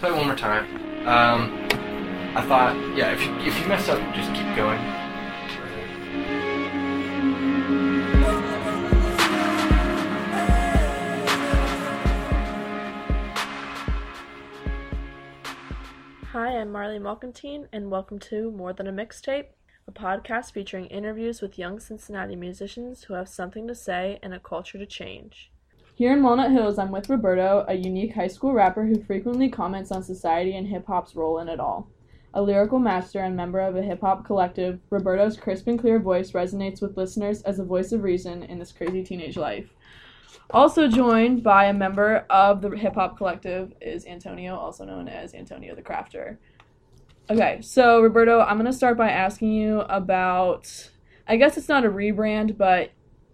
play one more time. Um, I thought, yeah, if you, if you mess up, just keep going. Hi, I'm Marley Malkantine, and welcome to More Than a Mixtape, a podcast featuring interviews with young Cincinnati musicians who have something to say and a culture to change. Here in Walnut Hills, I'm with Roberto, a unique high school rapper who frequently comments on society and hip hop's role in it all. A lyrical master and member of a hip hop collective, Roberto's crisp and clear voice resonates with listeners as a voice of reason in this crazy teenage life. Also joined by a member of the hip hop collective is Antonio, also known as Antonio the Crafter. Okay, so Roberto, I'm gonna start by asking you about. I guess it's not a rebrand, but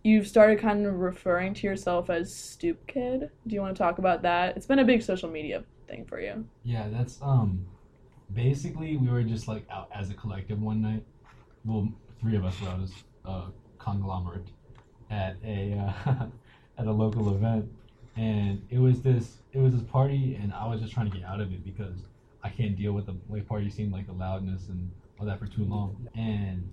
you've started kind of referring to yourself as Stoop Kid. Do you want to talk about that? It's been a big social media thing for you. Yeah, that's um basically we were just like out as a collective one night. Well, three of us were out as a conglomerate at a uh, at a local event, and it was this it was this party, and I was just trying to get out of it because I can't deal with the like party scene, like the loudness and all that for too long, and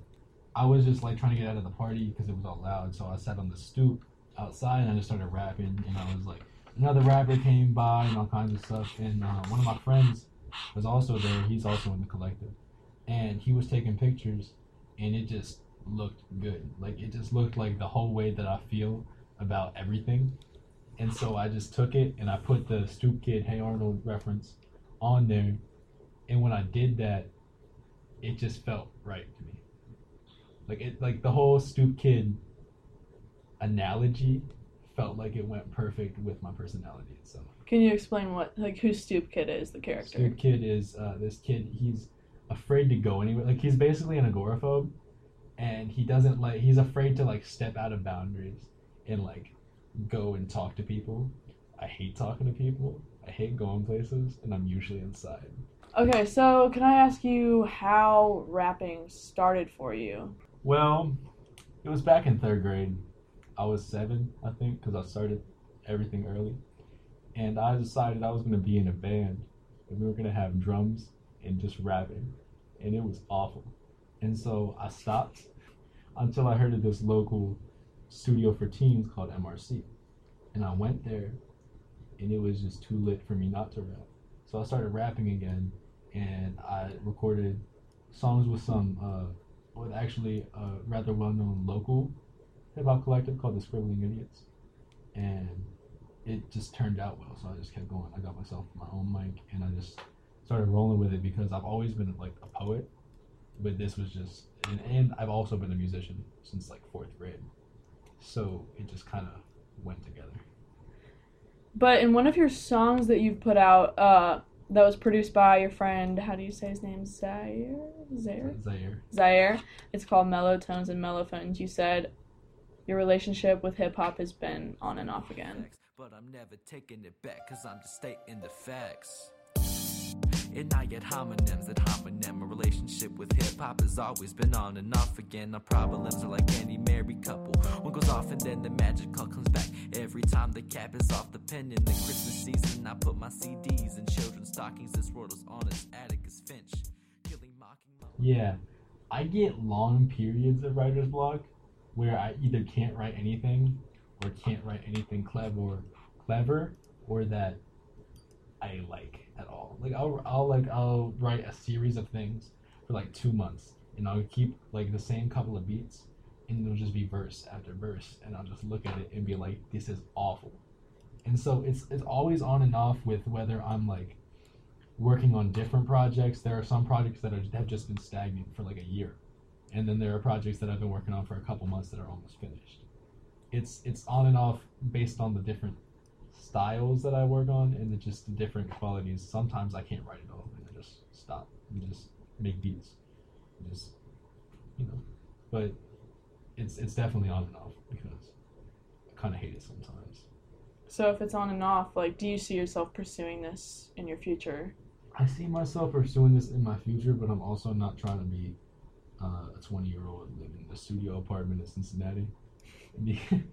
I was just like trying to get out of the party because it was all loud. So I sat on the stoop outside and I just started rapping, and I was like, another rapper came by and all kinds of stuff, and uh, one of my friends was also there. He's also in the collective, and he was taking pictures, and it just looked good. Like it just looked like the whole way that I feel about everything. And so I just took it and I put the Stoop Kid Hey Arnold reference on there. And when I did that, it just felt right to me. Like it like the whole Stoop Kid analogy felt like it went perfect with my personality itself. Can you explain what like who Stoop Kid is, the character? Stoop Kid is uh, this kid. He's afraid to go anywhere. Like he's basically an agoraphobe, and he doesn't like. He's afraid to like step out of boundaries and like go and talk to people. I hate talking to people. I hate going places, and I'm usually inside. Okay, so can I ask you how rapping started for you? Well, it was back in third grade. I was seven, I think, because I started everything early. And I decided I was going to be in a band, and we were going to have drums and just rapping. And it was awful. And so I stopped until I heard of this local studio for teens called MRC. And I went there, and it was just too lit for me not to rap. So I started rapping again, and I recorded songs with some, uh, with actually a rather well known local hip hop collective called the Scribbling Idiots. And it just turned out well, so I just kept going. I got myself my own mic, and I just started rolling with it because I've always been like a poet, but this was just, and, and I've also been a musician since like fourth grade. So it just kind of went together. But in one of your songs that you've put out, uh, that was produced by your friend, how do you say his name? Zaire? Zaire? Zaire. Zaire. It's called Mellow Tones and Mellophones. You said your relationship with hip hop has been on and off again. But I'm never taking it back, cause I'm just stating the facts. And I get homonyms that homonym. A relationship with hip hop has always been on and off again. Our problems are like any married couple. One goes off and then the magic call comes back. Every time the cap is off the pen in the Christmas season, I put my CDs in children's stockings. This world is on its Atticus Finch. Killing, mocking. Yeah, I get long periods of writer's block where I either can't write anything or can't write anything clever, clever, or that I like at all. Like I'll I'll like I'll write a series of things for like two months, and I'll keep like the same couple of beats, and it'll just be verse after verse, and I'll just look at it and be like, this is awful. And so it's it's always on and off with whether I'm like working on different projects. There are some projects that are, have just been stagnant for like a year, and then there are projects that I've been working on for a couple months that are almost finished. It's it's on and off based on the different styles that I work on and the just the different qualities. Sometimes I can't write at all and I just stop and just make beats. And just you know. But it's it's definitely on and off because I kinda hate it sometimes. So if it's on and off, like, do you see yourself pursuing this in your future? I see myself pursuing this in my future, but I'm also not trying to be uh, a 20 year old living in a studio apartment in Cincinnati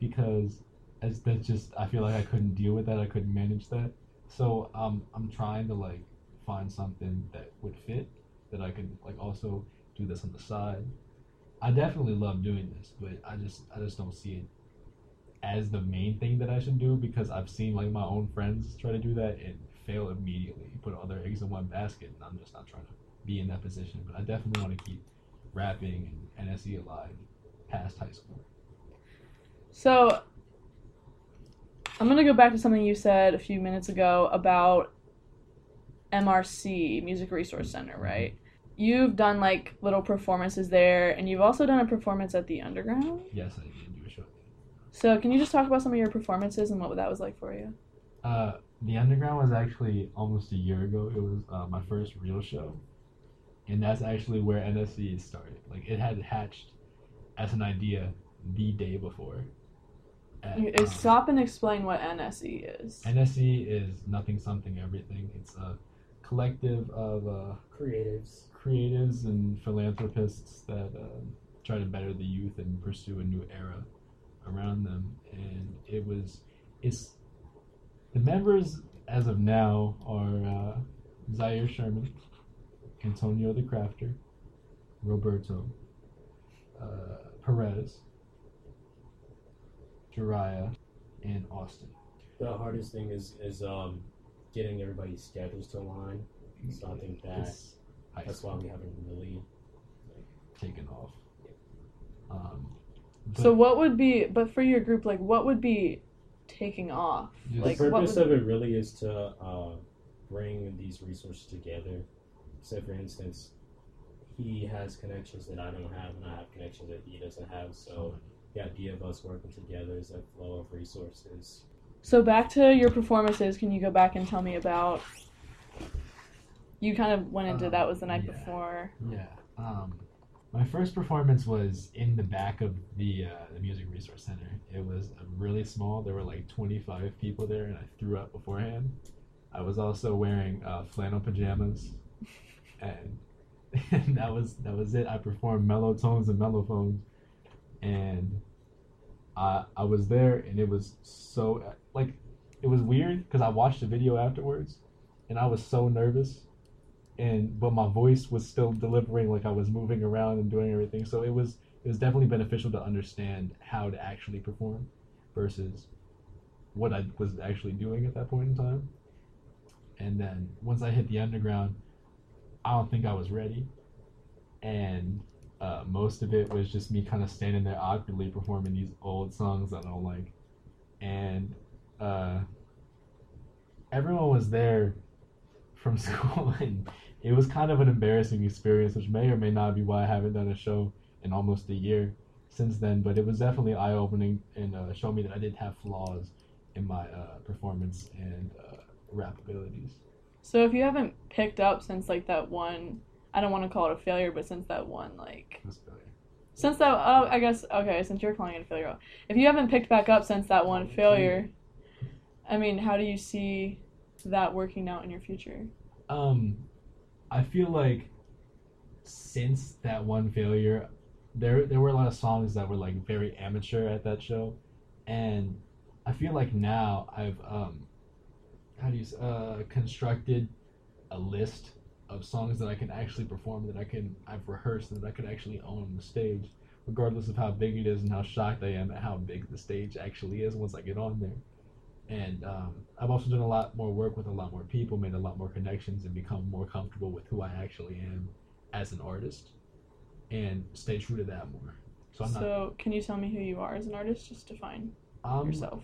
because as that's just I feel like I couldn't deal with that. I couldn't manage that. so um, I'm trying to like find something that would fit that I could like also do this on the side. I definitely love doing this, but I just I just don't see it as the main thing that I should do because I've seen like my own friends try to do that and fail immediately, put all their eggs in one basket, and I'm just not trying to be in that position. But I definitely want to keep rapping and NSE alive past high school. So, I'm going to go back to something you said a few minutes ago about MRC, Music Resource Center, right? You've done like little performances there, and you've also done a performance at the Underground. Yes, I did do a show. So, can you just talk about some of your performances and what that was like for you? Uh, the Underground was actually almost a year ago. It was uh, my first real show, and that's actually where NSE started. Like it had hatched as an idea the day before. At, Stop and explain what NSE is. NSE is nothing something everything. It's a collective of uh, creatives. creatives and philanthropists that uh, try to better the youth and pursue a new era around them. And it was, it's the members as of now are uh, Zaire Sherman, Antonio the Crafter, Roberto, uh, Perez, Jariah, and Austin. The hardest thing is is um getting everybody's schedules to align. So I think that This that's why we haven't really. like, taken off. Um, So what would be, but for your group, like what would be taking off? Just- Like the what purpose would, of it really is to uh, bring these resources together. So for instance, he has connections that I don't have, and I have connections that he doesn't have. So the idea of us working together is a flow of resources. so back to your performances. Can you go back and tell me about? You kind of went into Um, that was the night yeah. before. Yeah. Um, my first performance was in the back of the uh, the Music Resource Center. It was uh, really small. There were like 25 people there, and I threw up beforehand. I was also wearing uh, flannel pajamas, and, and that was that was it. I performed mellow tones and mellophones, and I I was there, and it was so like it was weird because I watched the video afterwards, and I was so nervous and but my voice was still delivering like I was moving around and doing everything. So it was it was definitely beneficial to understand how to actually perform versus what I was actually doing at that point in time. And then once I hit the underground, I don't think I was ready. And uh, most of it was just me kind of standing there awkwardly performing these old songs that I don't like. And uh, everyone was there from school and it was kind of an embarrassing experience, which may or may not be why I haven't done a show in almost a year since then. But it was definitely eye opening and uh, showed me that I did have flaws in my uh, performance and uh, rap abilities. So if you haven't picked up since like that one, I don't want to call it a failure, but since that one like It was failure. since that oh I guess okay since you're calling it a failure, if you haven't picked back up since that one failure, I mean how do you see that working out in your future? Um, I feel like since that one failure, there there were a lot of songs that were like very amateur at that show, and I feel like now I've um, how do you uh constructed a list of songs that I can actually perform that I can I've rehearsed and that I could actually own on the stage, regardless of how big it is and how shocked I am at how big the stage actually is once I get on there. And um, I've also done a lot more work with a lot more people, made a lot more connections, and become more comfortable with who I actually am as an artist, and stay true to that more. So I'm not. can you tell me who you are as an artist? Just define I'm, yourself.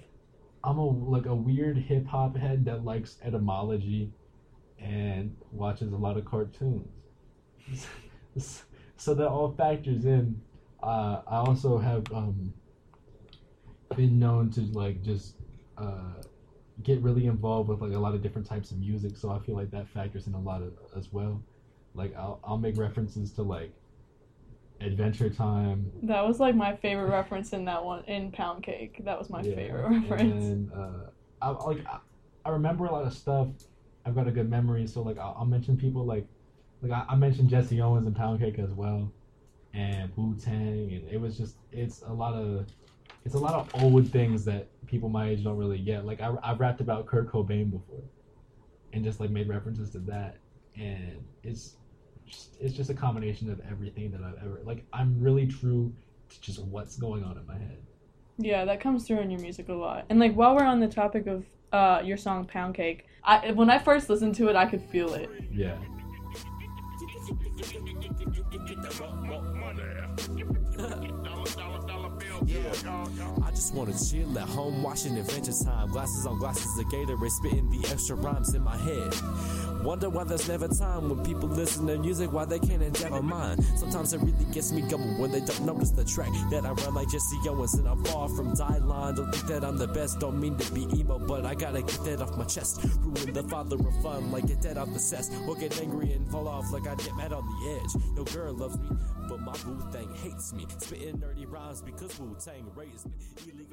I'm a like a weird hip hop head that likes etymology, and watches a lot of cartoons. so that all factors in. Uh, I also have um, been known to like just uh, get really involved with like a lot of different types of music. So I feel like that factors in a lot of, as well. Like I'll I'll make references to like Adventure Time. That was like my favorite reference in that one in Pound Cake. That was my Yeah, favorite and reference. then, uh, I I- like I, I remember a lot of stuff. I've got a good memory, so like I'll, I'll mention people like like I, I mentioned Jesse Owens and Pound Cake as well, and Wu Tang, and it was just it's a lot of it's a lot of old things that people my age don't really get. Like I I've rapped about Kurt Cobain before, and just like made references to that, and it's just, it's just a combination of everything that I've ever like. I'm really true to just what's going on in my head. Yeah, that comes through in your music a lot. And like while we're on the topic of uh, your song Pound Cake, I when I first listened to it, I could feel it. Yeah. I just wanna chill at home, watching Adventure Time. Glasses on glasses of Gatorade, spitting the extra rhymes in my head. Wonder why there's never time when people listen to music, why they can't enjoy mine. Sometimes it really gets me going when they don't notice the track that I run like Jesse Owens and I'm far from die line. Don't think that I'm the best, don't mean to be emo, but I gotta get that off my chest. Ruin the father of fun, like get that off the cess. Or get angry and fall off like I get mad on the edge. Your girl loves me, but my Wu Tang hates me. Spitting nerdy rhymes because Wu Tang raised me.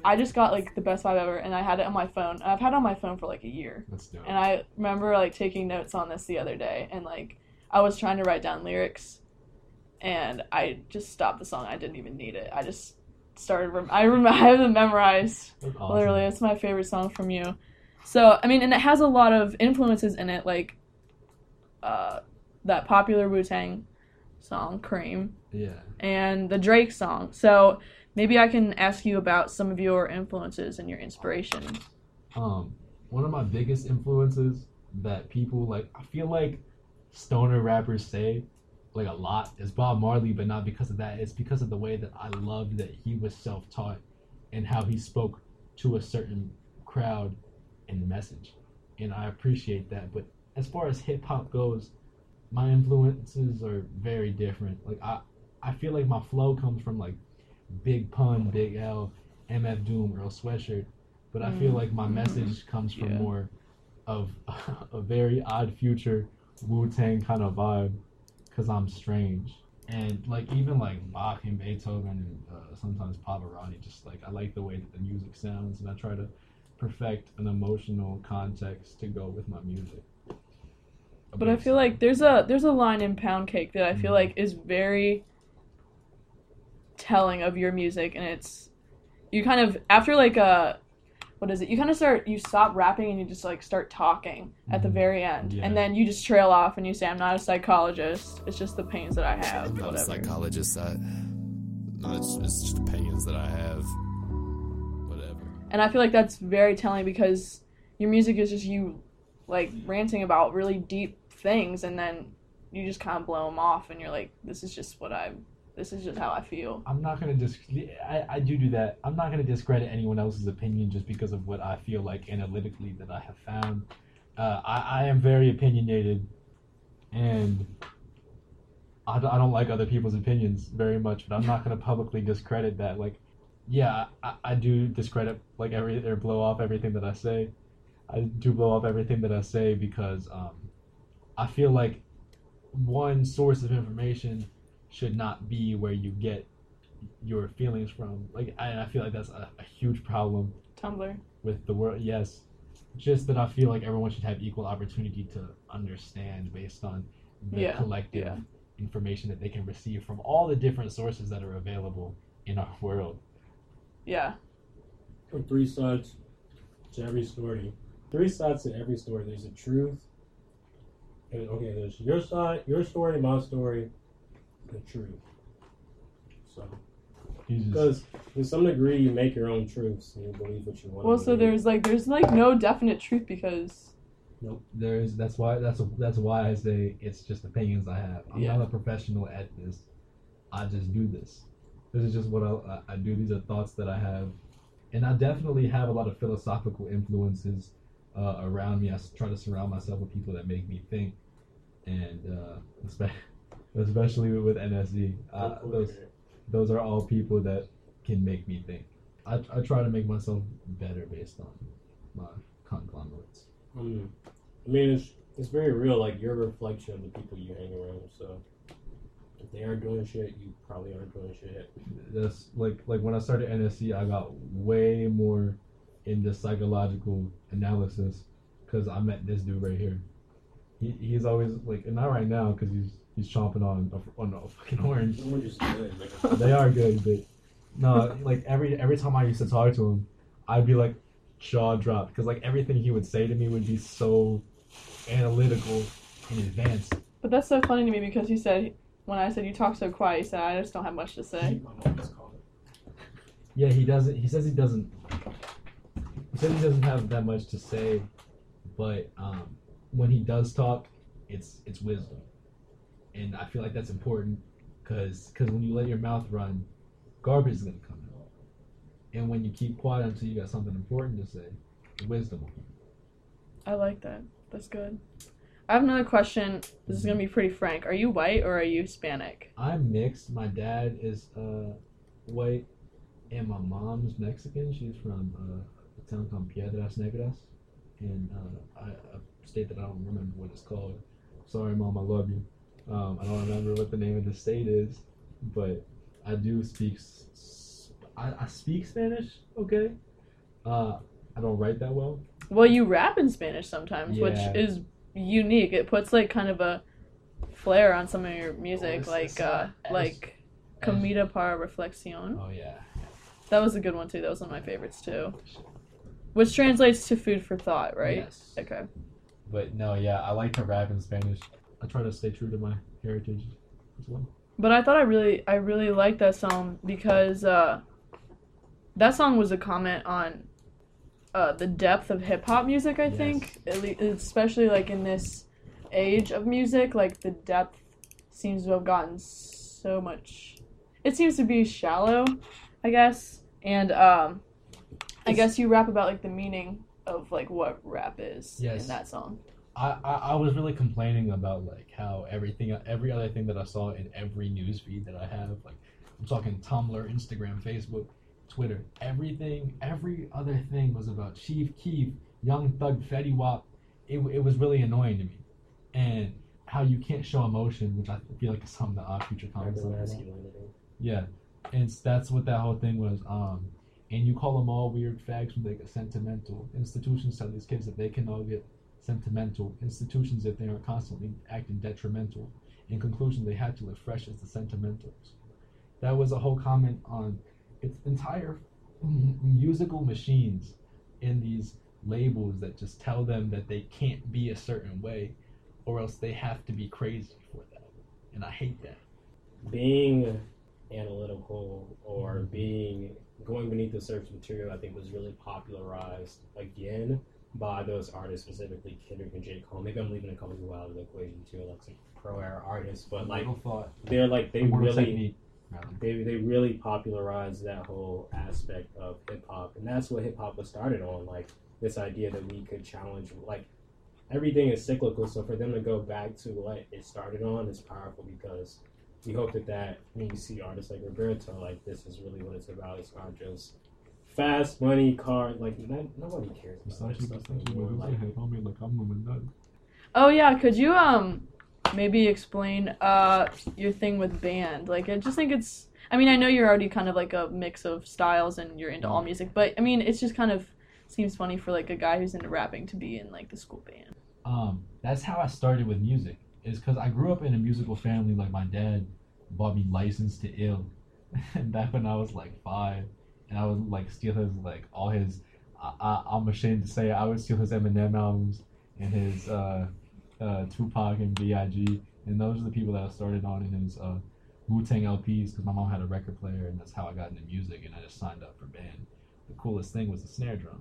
I just got like the best vibe ever, and I had it on my phone. I've had it on my phone for like a year. That's dope. And I remember like taking notes on this the other day, and like I was trying to write down lyrics, and I just stopped the song. I didn't even need it. I just started. Rem- I rem- I have them memorized. Awesome. Literally, it's my favorite song from you. So I mean, and it has a lot of influences in it, like uh, that popular Wu Tang song "Cream" Yeah. and the Drake song. So maybe I can ask you about some of your influences and your inspiration. Um, one of my biggest influences that people like, I feel like stoner rappers say like a lot is Bob Marley, but not because of that. It's because of the way that I loved that he was self-taught and how he spoke to a certain crowd and message, and I appreciate that. But as far as hip hop goes, my influences are very different. Like I, I feel like my flow comes from like Big Pun, Big L, MF Doom, Earl Sweatshirt, but I feel Mm. like my message comes from Yeah. more of a very odd future Wu Tang kind of vibe, cause I'm strange. And like even like Bach and Beethoven and uh, sometimes Pavarotti, just like I like the way that the music sounds, and I try to perfect an emotional context to go with my music. But I feel like there's a there's a line in Pound Cake that I feel Mhm. like is very telling of your music, and it's you kind of after like a what is it? You kind of start you stop rapping and you just like start talking at the Mhm. very end, Yeah. and then you just trail off and you say, "I'm not a psychologist. It's just the pains that I have." I'm not a psychologist. I, no, it's, it's just opinions that I have. Whatever. And I feel like that's very telling because your music is just you like ranting about really deep things and then you just kind of blow them off and you're like this is just what I this is just how I feel. I'm not gonna dis. I, I do do that. I'm not gonna discredit anyone else's opinion just because of what I feel like analytically that I have found. Uh, I I am very opinionated, and I, I don't like other people's opinions very much. But I'm not gonna publicly discredit that. Like, yeah, I, I do discredit like every or blow off everything that I say. I do blow off everything that I say because um, I feel like one source of information should not be where you get your feelings from. Like, I, I feel like that's a, a huge problem Tumblr. with the world. Yes, just that I feel like everyone should have equal opportunity to understand based on the Yeah, collective yeah. information that they can receive from all the different sources that are available in our world. Yeah. Or three sides to every story. Three sides to every story. There's a truth. and- Okay, there's your side, your story, my story, the truth. So, because to some degree, you make your own truths and you believe what you want. Well, to so believe. there's like there's like no definite truth because Nope. there is that's why that's that's why I say it's just opinions I have. I'm Yeah. not a professional at this. I just do this. This is just what I, I do. These are thoughts that I have, and I definitely have a lot of philosophical influences uh, around me. I try to surround myself with people that make me think, and uh, especially especially with NSE, uh, those those are all people that can make me think. I, I try to make myself better based on my conglomerates. Mm. I mean, it's it's very real. Like you're a reflection of the people you hang around. So if they aren't doing shit, you probably aren't doing shit. that's like like when I started NSE, I got way more into psychological analysis because I met this dude right here. He, he's always like, and not right now because he's he's chomping on a, on a fucking orange. Orange good, they are good, but no, like every every time I used to talk to him, I'd be like jaw dropped because like everything he would say to me would be so analytical and advanced. But that's so funny to me because he said when I said you talk so quiet, he said I just don't have much to say. My mom just called it. Yeah, he doesn't. He says he doesn't. He says he doesn't have that much to say, but um, when he does talk, it's it's wisdom, and I feel like that's important because because when you let your mouth run, garbage is gonna come out, and when you keep quiet until you got something important to say, wisdom. will come. I like that. That's good. I have another question. This is gonna be pretty frank. Are you white or are you Hispanic? I'm mixed. My dad is uh, white, and my mom's Mexican. She's from uh, a town called Piedras Negras, and uh, I, a state that I don't remember what it's called. Sorry, mom, I love you. Um, I don't remember what the name of the state is, but I do speak. I, I speak Spanish. Okay. Uh, I don't write that well. Well, you rap in Spanish sometimes, Yeah. which is unique. It puts like kind of a flair on some of your music, it's- like uh, as- like Comida para Reflexión. Oh yeah. That was a good one too. That was one of my favorites too. Which translates to food for thought, right? Yes. Okay. But no, yeah, I like to rap in Spanish. I try to stay true to my heritage as well. But I thought I really I really liked that song because uh, that song was a comment on uh, the depth of hip hop music. I Yes. think, At le- especially like in this age of music, like the depth seems to have gotten so much. It seems to be shallow, I guess, and um, I guess you rap about like the meaning of like what rap is Yes. in that song. I, I, I was really complaining about like how everything every other thing that I saw in every news feed that I have like I'm talking Tumblr, Instagram, Facebook, Twitter, everything every other thing was about Chief Keef, Young Thug, Fetty Wap. It, it was really annoying to me, and how you can't show emotion, which I feel like is something that Odd Future comments Yeah, and that's what that whole thing was. Um, and you call them all weird fags when they get sentimental. Institutions tell these kids that they can all get sentimental. Institutions if they are constantly acting detrimental. In conclusion, they had to live fresh as the sentimentals. That was a whole comment on its entire musical machines in these labels that just tell them that they can't be a certain way, or else they have to be crazy for that. And I hate that. being analytical or being going beneath the surface material, I think was really popularized again by those artists, specifically Kendrick and J. Cole. Maybe I'm leaving a couple people out of the equation too, like some pro era artists, but like they're like they really they they really popularized that whole aspect of hip hop, and that's what hip hop was started on. Like this idea that we could challenge, like everything is cyclical. So for them to go back to what it started on is powerful because we hope that that when you see artists like Roberto, like this is really what it's about. It's not just fast money, cars. Like that, nobody cares about that stuff anymore. Like Oh yeah, could you um maybe explain uh your thing with band? Like I just think it's I mean, I know you're already kind of like a mix of styles and you're into all music, but I mean, it's just kind of seems funny for like a guy who's into rapping to be in like the school band. um, that's how I started with music. Is because I grew up in a musical family. Like my dad bought me Licensed to Ill, and back when I was like five, and I would like steal his like all his. I, I, I'm ashamed to say I would steal his Eminem albums and his uh, uh, Tupac and B.I.G. And those are the people that I started on in his uh, Wu Tang LPs because my mom had a record player and that's how I got into music and I just signed up for band. The coolest thing was the snare drum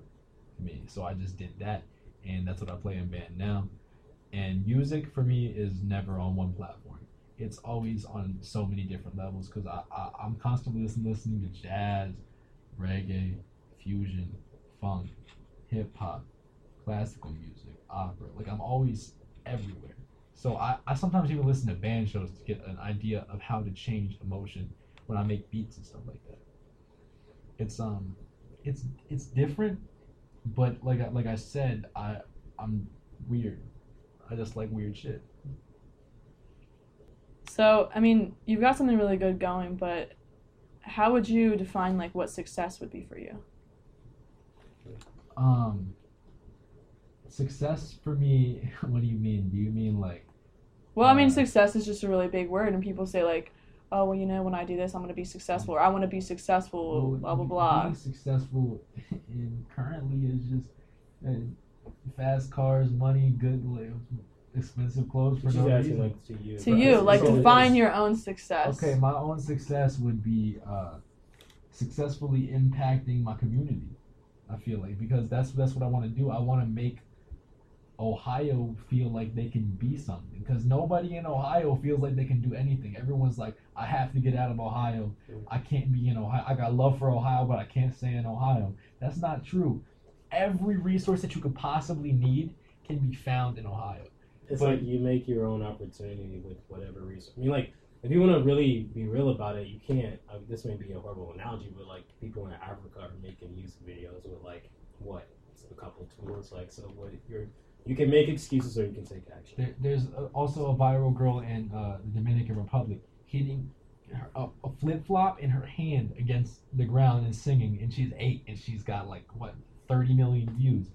for me, so I just did that and that's what I play in band now. And music for me is never on one platform. It's always on so many different levels because I, I I'm constantly listening listening to jazz, reggae, fusion, funk, hip hop, classical music, opera. Like I'm always everywhere. So I, I sometimes even listen to band shows to get an idea of how to change emotion when I make beats and stuff like that. It's um it's it's different, but like I, like I said, I I'm weird. I just like weird shit. So, I mean, you've got something really good going, but how would you define like what success would be for you? Um success for me, what do you mean? Do you mean like Well, I mean, Uh, success is just a really big word, and people say like, "Oh, well, you know, when I do this, I'm gonna be successful," or "I want to be successful," well, blah blah blah. Being successful in currently is just uh, fast cars, money, good, like, expensive clothes for She's no asking reason. like to you. To you, like So define your own success. Okay, my own success would be uh, successfully impacting my community. I feel like because that's that's what I want to do. I want to make Ohio feel like they can be something. Because nobody in Ohio feels like they can do anything. Everyone's like, I have to get out of Ohio. I can't be in Ohio. I got love for Ohio, but I can't stay in Ohio. That's not true. Every resource that you could possibly need can be found in Ohio. It's But- like you make your own opportunity with whatever reason. I mean, like if you want to really be real about it, you can't. Uh, this may be a horrible analogy, but like people in Africa are making music videos with like what it's a couple tools. Like so, what you're you can make excuses or you can take action. There, there's uh, also a viral girl in uh, the Dominican Republic hitting her, a, a flip flop in her hand against the ground and singing, and she's eight and she's got like what 30 million views.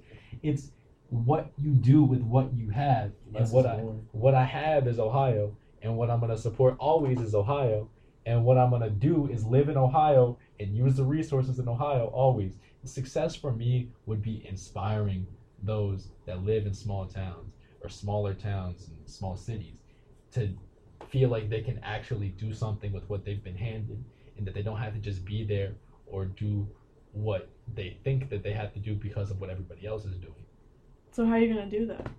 It's what you do with what you have, Less and what I more. what I have is Ohio, and what I'm gonna support always is Ohio, and what I'm gonna do is live in Ohio and use the resources in Ohio always. Success for me would be inspiring those that live in small towns or smaller towns and small cities to feel like they can actually do something with what they've been handed and that they don't have to just be there or do what they think that they have to do because of what everybody else is doing. So how are you gonna do that?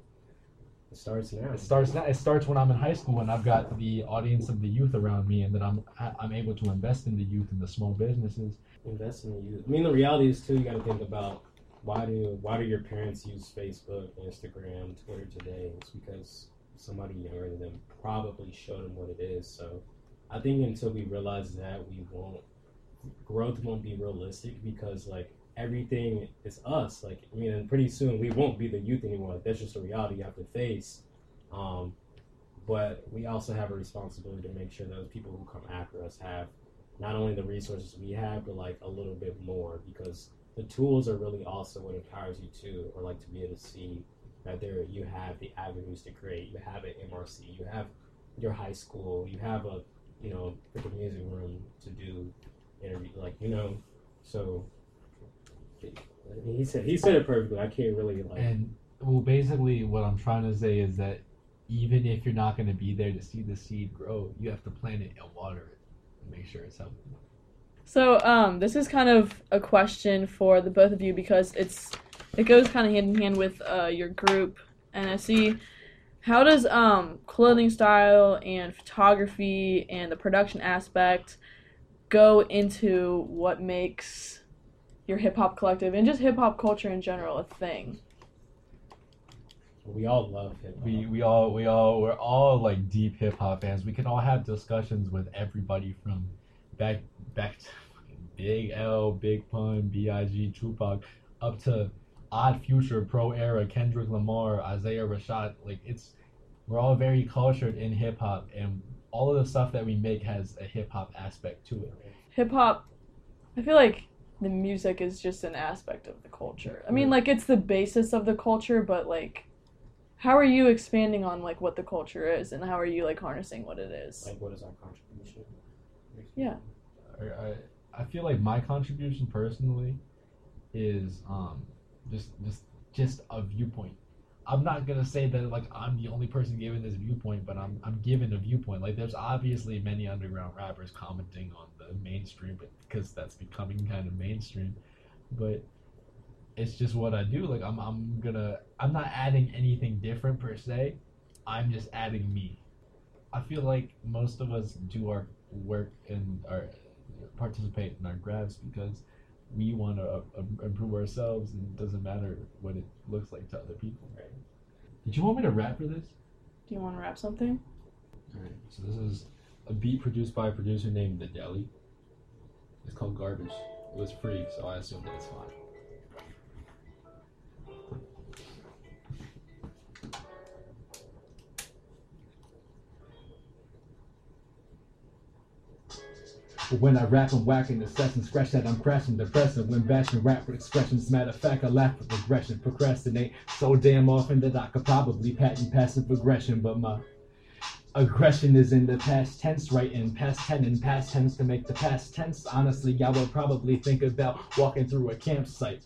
It starts now. It starts now. It starts when I'm in high school and I've got the audience of the youth around me, and then I'm I'm able to invest in the youth and the small businesses. Invest in the youth. I mean, the reality is too. You got to think about why do why do your parents use Facebook, Instagram, Twitter today? It's because somebody younger than them probably showed them what it is. So, I think until we realize that, we won't growth won't be realistic because like everything is us. Like I mean, and pretty soon we won't be the youth anymore. Like, that's just a reality you have to face. Um, but we also have a responsibility to make sure those people who come after us have not only the resources we have, but like a little bit more because the tools are really also what empowers you to, or like to be able to see that there you have the avenues to create. You have an MRC, you have your high school, you have a you know freaking music room to do interview, like you know. So he said he said it perfectly. I can't really like. And well, basically, what I'm trying to say is that even if you're not going to be there to see the seed grow, you have to plant it and water it and make sure it's healthy. So um, this is kind of a question for the both of you because it's it goes kind of hand in hand with uh, your group and I see How does um, clothing style and photography and the production aspect go into what makes your hip hop collective and just hip hop culture in general a thing? we all love hip hop. We we all we all we're all like deep hip hop fans. We can all have discussions with everybody from back back to Big L, Big Pun, B.I.G., Tupac, up to Odd Future, Pro Era, Kendrick Lamar, Isaiah Rashad. Like it's we're all very cultured in hip hop, and all of the stuff that we make has a hip hop aspect to it. Hip hop, I feel like the music is just an aspect of the culture. I mean, like it's the basis of the culture, but like, how are you expanding on like what the culture is, and how are you like harnessing what it is? Like, what is our contribution? Yeah. I, I I feel like my contribution personally is um just just just a viewpoint. I'm not gonna say that like I'm the only person giving this viewpoint, but I'm I'm giving a viewpoint. Like there's obviously many underground rappers commenting on the mainstream, but because that's becoming kind of mainstream. But it's just what I do. Like I'm I'm gonna I'm not adding anything different per se. I'm just adding me. I feel like most of us do our work and our participate in our grabs because we want to uh, improve ourselves and it doesn't matter what it looks like to other people. Right. Did you want me to rap for this? Do you want to rap something? Alright, so this is a beat produced by a producer named The Deli. It's called Garbage. It was free, so I assume that it's fine. But when I rap, I'm whacking session, scratch that I'm crashing, depressing. When bashing rap expressions, matter of fact, I laugh with regression, procrastinate so damn often that I could probably patent passive aggression, but my aggression is in the past tense, right? In past tense and past tense to make the past tense. Honestly, I would probably think about walking through a campsite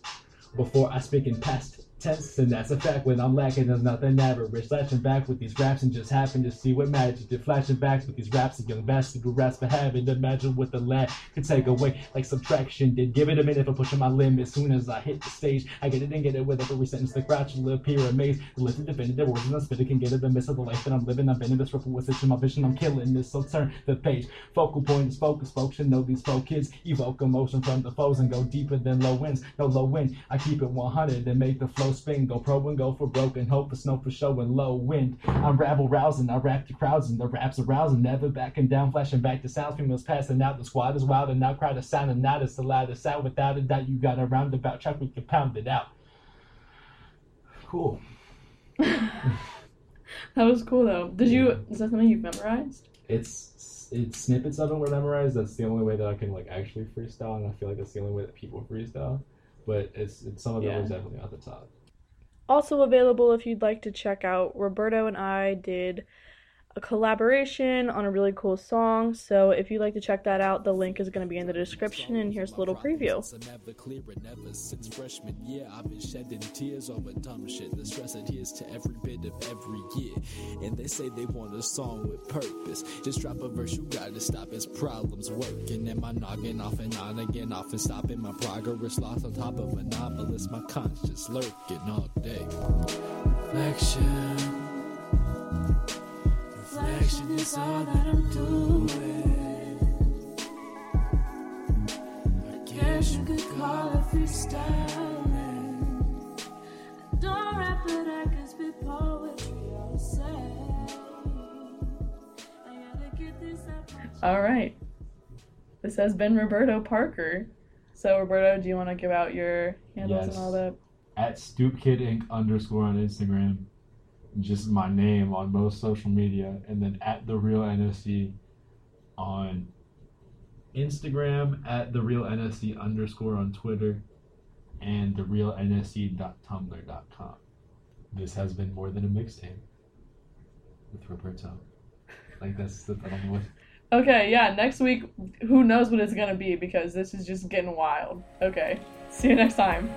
before I speak in past tense, and that's a fact. When I'm lacking, there's nothing average. Flashing back with these raps and just happen to see what magic did. Flashing back with these raps, a young bastard who raps for having. Imagine what the lad could take away, like subtraction did. Give it a minute for pushing my limit. Soon as I hit the stage, I get it and get it with every sentence. The crowd will appear amazed. The lifted, definitive words and I spit it can get it. The miss of the life that I'm living. I've been in this ripple with such my vision. I'm killing this. So turn the page. Focal point is focus. Folks should know these folk kids evoke emotion from the foes and go deeper than low winds. No low wind. I keep it 100 and make the flow spin. Go pro and go for broken hope for snow for show and low wind. I'm rabble rousing. I rap the crowds and the raps arousing. Never backing down, flashing back the sounds. Females passing out. The squad is wild and now crowd is sounding not as the loudest out. Without a doubt, you got a roundabout track. We can pound it out. Cool. That was cool though. Did you? Is that something you've memorized? it's it's snippets of it were memorized. That's the only way that I can like actually freestyle, and I feel like that's the only way that people freestyle. But it's, it's some of it Yeah. was definitely off the top. Also available if you'd like to check out. Roberto and I did a collaboration on a really cool song. So if you'd like to check that out, the link is going to be in the description. And here's a little preview. Never since freshman year. I've been shedding tears over dumb shit. The stress adheres to every bit of every year. And they say they want a song with purpose. Just drop a verse, you gotta stop his problems working. Am I knocking off and on again, off and stopping my progress? Lost on top of my conscience lurking all day. Reflection is all that I'm doing. I guess you could call it freestyling. Don't rap, but I can spit poetry all say. I gotta get this out my All right. This has been Roberto Parker. So Roberto, do you want to give out your handles Yes. and all that? At StoopKidInc underscore on Instagram, just my name on most social media, and then at the real NSE on Instagram, at the real NSE underscore on Twitter, and the real NSE.tumblr.com. This has been more than a mixtape with Roberto. Like that's the know what Okay, yeah, next week, who knows what it's to be because this is just getting wild. Okay, see you next time.